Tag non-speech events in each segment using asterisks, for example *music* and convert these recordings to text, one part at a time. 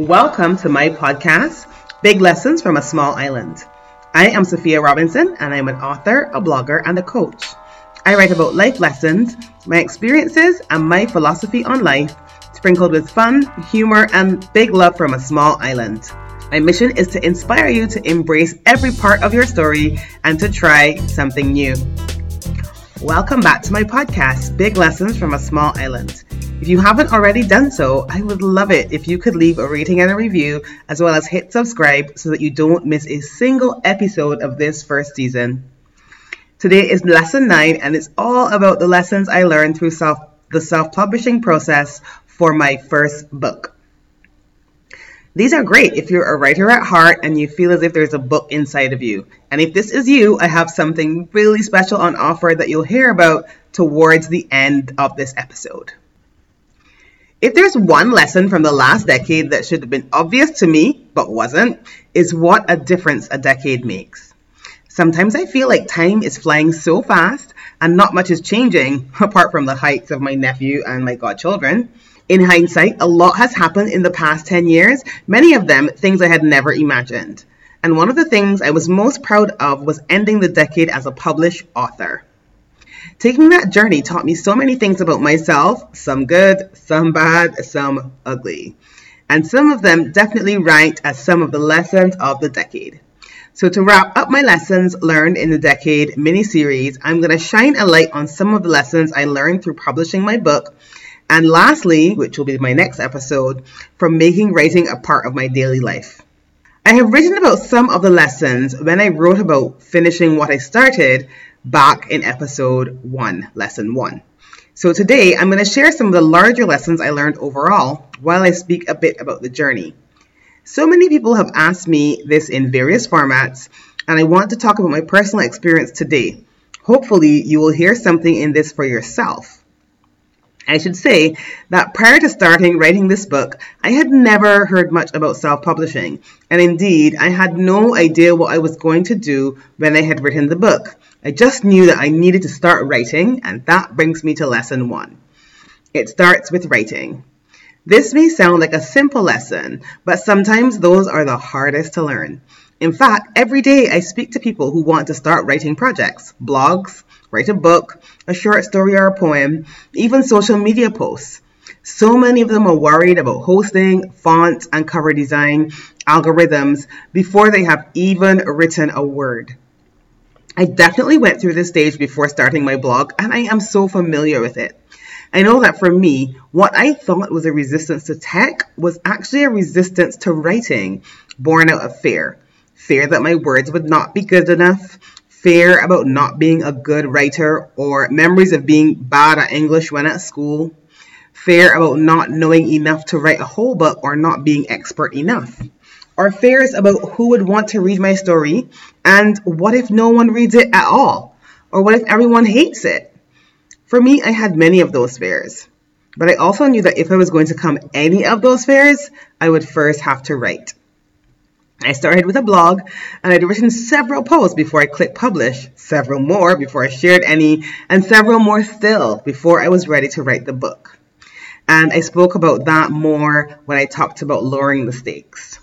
Welcome to my podcast, Big Lessons from a Small Island. I am Sophia Robinson, and I'm an author, a blogger, and a coach. I write about life lessons, my experiences, and my philosophy on life, sprinkled with fun, humor, and big love from a small island. My mission is to inspire you to embrace every part of your story and to try something new. Welcome back to my podcast, Big Lessons from a Small Island. If you haven't already done so, I would love it if you could leave a rating and a review, as well as hit subscribe so that you don't miss a single episode of this first season. Today is lesson nine, and it's all about the lessons I learned through self, the self publishing process for my first book. These are great if you're a writer at heart and you feel as if there's a book inside of you. And if this is you, I have something really special on offer that you'll hear about towards the end of this episode. If there's one lesson from the last decade that should have been obvious to me, but wasn't, is what a difference a decade makes. Sometimes I feel like time is flying so fast and not much is changing, *laughs* apart from the heights of my nephew and my godchildren. In hindsight, a lot has happened in the past 10 years, many of them things I had never imagined. And one of the things I was most proud of was ending the decade as a published author. Taking that journey taught me so many things about myself, some good, some bad, some ugly. And some of them definitely ranked as some of the lessons of the decade. So, to wrap up my lessons learned in the decade mini series, I'm going to shine a light on some of the lessons I learned through publishing my book. And lastly, which will be my next episode, from making writing a part of my daily life. I have written about some of the lessons when I wrote about finishing what I started, back in episode one, lesson one. So today I'm going to share some of the larger lessons I learned overall while I speak a bit about the journey. So many people have asked me this in various formats, and I want to talk about my personal experience today. Hopefully, you will hear something in this for yourself. I should say that prior to starting writing this book, I had never heard much about self publishing, and indeed, I had no idea what I was going to do when I had written the book. I just knew that I needed to start writing, and that brings me to lesson one. It starts with writing. This may sound like a simple lesson, but sometimes those are the hardest to learn. In fact, every day I speak to people who want to start writing projects, blogs, write a book, a short story or a poem, even social media posts. So many of them are worried about hosting, fonts, and cover design, algorithms, before they have even written a word. I definitely went through this stage before starting my blog, and I am so familiar with it. I know that for me, what I thought was a resistance to tech was actually a resistance to writing, born out of fear. Fear that my words would not be good enough, fear about not being a good writer, or memories of being bad at English when at school, fear about not knowing enough to write a whole book or not being expert enough or fears about who would want to read my story and what if no one reads it at all? Or what if everyone hates it? For me, I had many of those fears. But I also knew that if I was going to come any of those fears, I would first have to write. I started with a blog and I'd written several posts before I clicked publish, several more before I shared any, and several more still before I was ready to write the book. And I spoke about that more when I talked about lowering the stakes.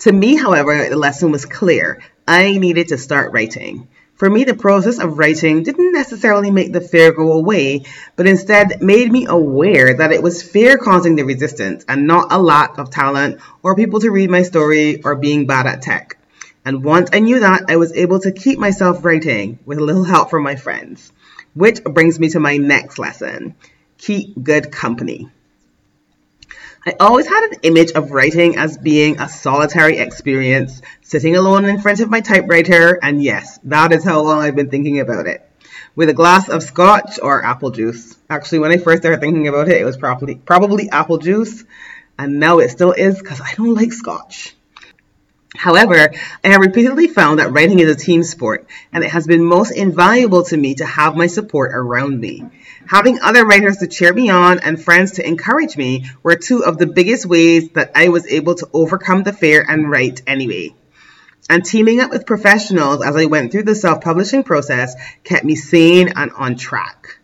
To me, however, the lesson was clear. I needed to start writing. For me, the process of writing didn't necessarily make the fear go away, but instead made me aware that it was fear causing the resistance and not a lack of talent or people to read my story or being bad at tech. And once I knew that, I was able to keep myself writing with a little help from my friends. Which brings me to my next lesson keep good company. I always had an image of writing as being a solitary experience, sitting alone in front of my typewriter, and yes, that is how long I've been thinking about it. With a glass of scotch or apple juice. Actually, when I first started thinking about it, it was probably probably apple juice, and now it still is because I don't like scotch. However, I have repeatedly found that writing is a team sport, and it has been most invaluable to me to have my support around me. Having other writers to cheer me on and friends to encourage me were two of the biggest ways that I was able to overcome the fear and write anyway. And teaming up with professionals as I went through the self publishing process kept me sane and on track.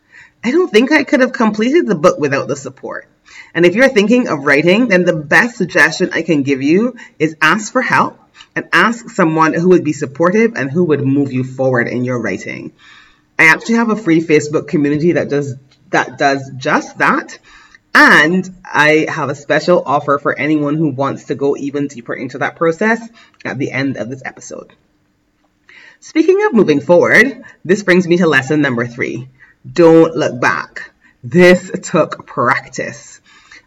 I don't think I could have completed the book without the support. And if you're thinking of writing, then the best suggestion I can give you is ask for help and ask someone who would be supportive and who would move you forward in your writing. I actually have a free Facebook community that does that does just that. And I have a special offer for anyone who wants to go even deeper into that process at the end of this episode. Speaking of moving forward, this brings me to lesson number three. Don't look back. This took practice.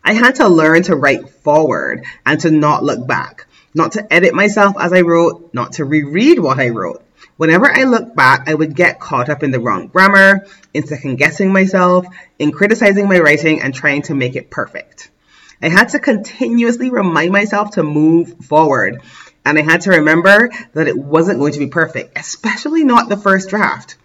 I had to learn to write forward and to not look back, not to edit myself as I wrote, not to reread what I wrote. Whenever I look back, I would get caught up in the wrong grammar, in second guessing myself, in criticizing my writing and trying to make it perfect. I had to continuously remind myself to move forward. And I had to remember that it wasn't going to be perfect, especially not the first draft.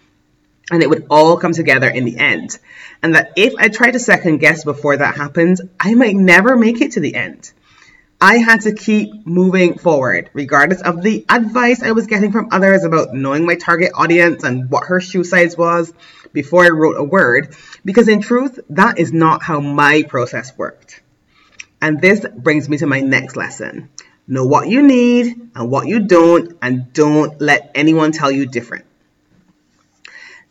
And it would all come together in the end. And that if I tried to second guess before that happens, I might never make it to the end. I had to keep moving forward, regardless of the advice I was getting from others about knowing my target audience and what her shoe size was before I wrote a word, because in truth, that is not how my process worked. And this brings me to my next lesson. Know what you need and what you don't, and don't let anyone tell you different.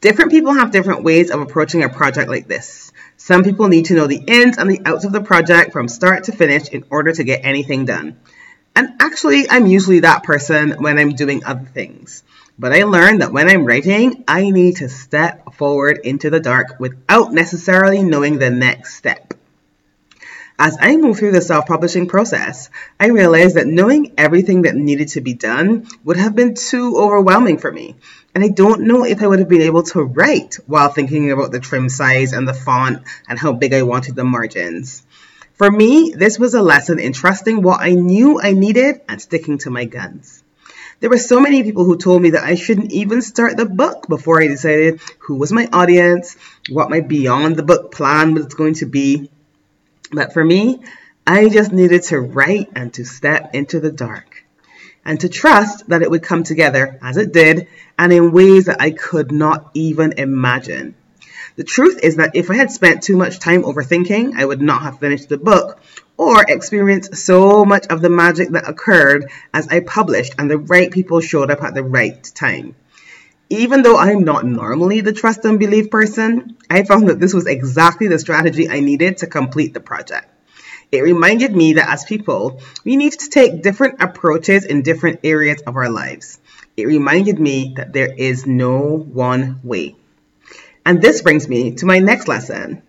Different people have different ways of approaching a project like this. Some people need to know the ins and the outs of the project from start to finish in order to get anything done. And actually, I'm usually that person when I'm doing other things. But I learned that when I'm writing, I need to step forward into the dark without necessarily knowing the next step. As I moved through the self publishing process, I realized that knowing everything that needed to be done would have been too overwhelming for me. And I don't know if I would have been able to write while thinking about the trim size and the font and how big I wanted the margins. For me, this was a lesson in trusting what I knew I needed and sticking to my guns. There were so many people who told me that I shouldn't even start the book before I decided who was my audience, what my beyond the book plan was going to be. But for me, I just needed to write and to step into the dark and to trust that it would come together as it did and in ways that I could not even imagine. The truth is that if I had spent too much time overthinking, I would not have finished the book or experienced so much of the magic that occurred as I published and the right people showed up at the right time. Even though I'm not normally the trust and believe person, I found that this was exactly the strategy I needed to complete the project. It reminded me that as people, we need to take different approaches in different areas of our lives. It reminded me that there is no one way. And this brings me to my next lesson,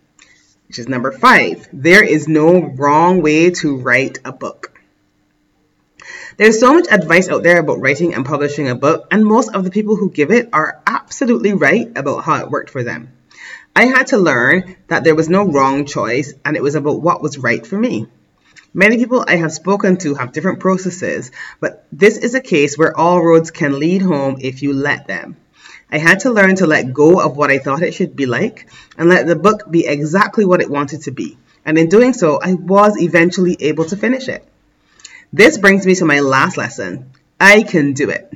which is number five. There is no wrong way to write a book. There's so much advice out there about writing and publishing a book, and most of the people who give it are absolutely right about how it worked for them. I had to learn that there was no wrong choice and it was about what was right for me. Many people I have spoken to have different processes, but this is a case where all roads can lead home if you let them. I had to learn to let go of what I thought it should be like and let the book be exactly what it wanted to be. And in doing so, I was eventually able to finish it. This brings me to my last lesson. I can do it.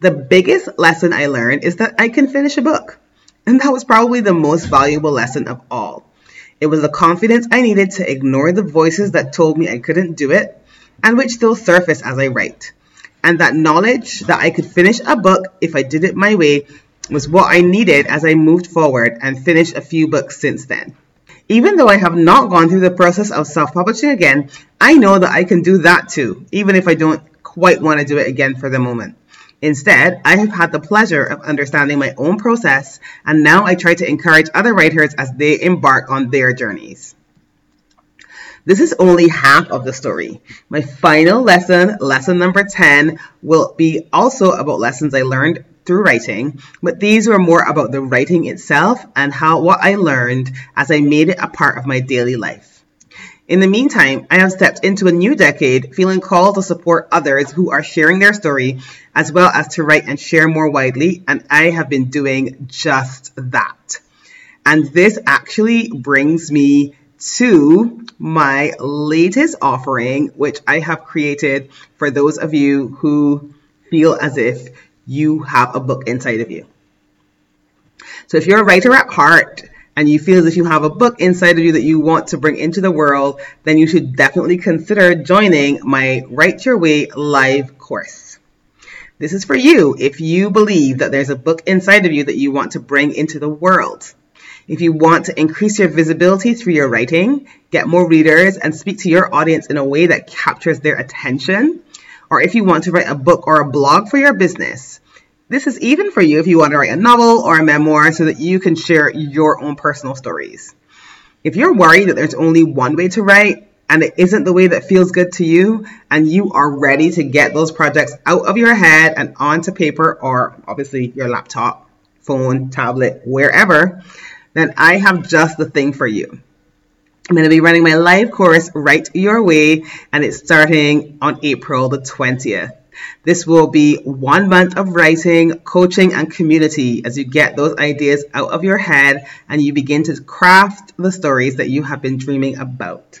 The biggest lesson I learned is that I can finish a book. And that was probably the most valuable lesson of all. It was the confidence I needed to ignore the voices that told me I couldn't do it and which still surface as I write. And that knowledge that I could finish a book if I did it my way was what I needed as I moved forward and finished a few books since then. Even though I have not gone through the process of self publishing again, I know that I can do that too, even if I don't quite want to do it again for the moment. Instead, I have had the pleasure of understanding my own process, and now I try to encourage other writers as they embark on their journeys. This is only half of the story. My final lesson, lesson number 10, will be also about lessons I learned through writing, but these were more about the writing itself and how what I learned as I made it a part of my daily life. In the meantime, I have stepped into a new decade feeling called to support others who are sharing their story as well as to write and share more widely, and I have been doing just that. And this actually brings me to my latest offering, which I have created for those of you who feel as if you have a book inside of you. So if you're a writer at heart and you feel if you have a book inside of you that you want to bring into the world, then you should definitely consider joining my Write Your Way live course. This is for you if you believe that there's a book inside of you that you want to bring into the world. If you want to increase your visibility through your writing, get more readers, and speak to your audience in a way that captures their attention, or if you want to write a book or a blog for your business, this is even for you if you want to write a novel or a memoir so that you can share your own personal stories. If you're worried that there's only one way to write and it isn't the way that feels good to you, and you are ready to get those projects out of your head and onto paper or obviously your laptop, phone, tablet, wherever, then I have just the thing for you. I'm going to be running my live course Write Your Way, and it's starting on April the 20th. This will be one month of writing, coaching, and community as you get those ideas out of your head and you begin to craft the stories that you have been dreaming about.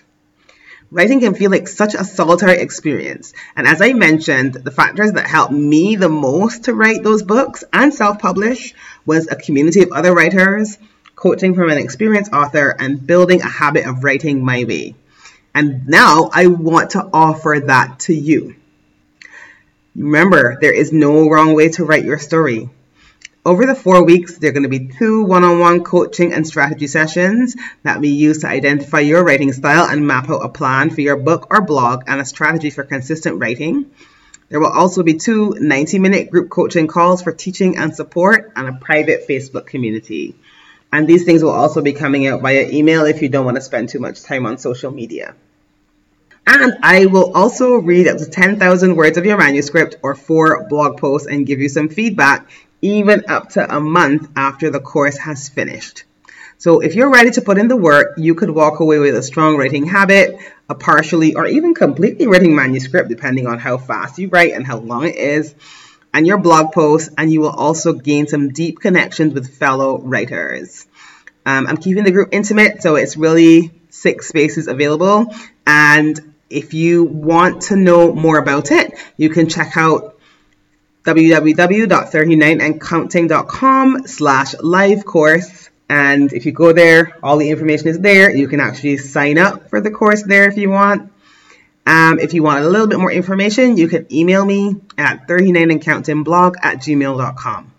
Writing can feel like such a solitary experience. And as I mentioned, the factors that helped me the most to write those books and self publish was a community of other writers, coaching from an experienced author, and building a habit of writing my way. And now I want to offer that to you. Remember, there is no wrong way to write your story. Over the four weeks, there are going to be two one on one coaching and strategy sessions that we use to identify your writing style and map out a plan for your book or blog and a strategy for consistent writing. There will also be two 90 minute group coaching calls for teaching and support and a private Facebook community. And these things will also be coming out via email if you don't want to spend too much time on social media. And I will also read up to 10,000 words of your manuscript or four blog posts and give you some feedback, even up to a month after the course has finished. So if you're ready to put in the work, you could walk away with a strong writing habit, a partially or even completely written manuscript, depending on how fast you write and how long it is, and your blog posts, and you will also gain some deep connections with fellow writers. Um, I'm keeping the group intimate, so it's really six spaces available, and if you want to know more about it, you can check out www.39andcounting.com slash live course. And if you go there, all the information is there. You can actually sign up for the course there if you want. Um, if you want a little bit more information, you can email me at 39andcountingblog at gmail.com.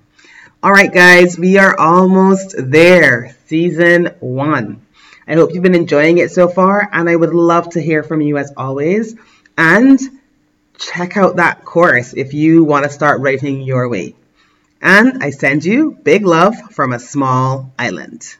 All right, guys, we are almost there. Season one. I hope you've been enjoying it so far, and I would love to hear from you as always. And check out that course if you want to start writing your way. And I send you big love from a small island.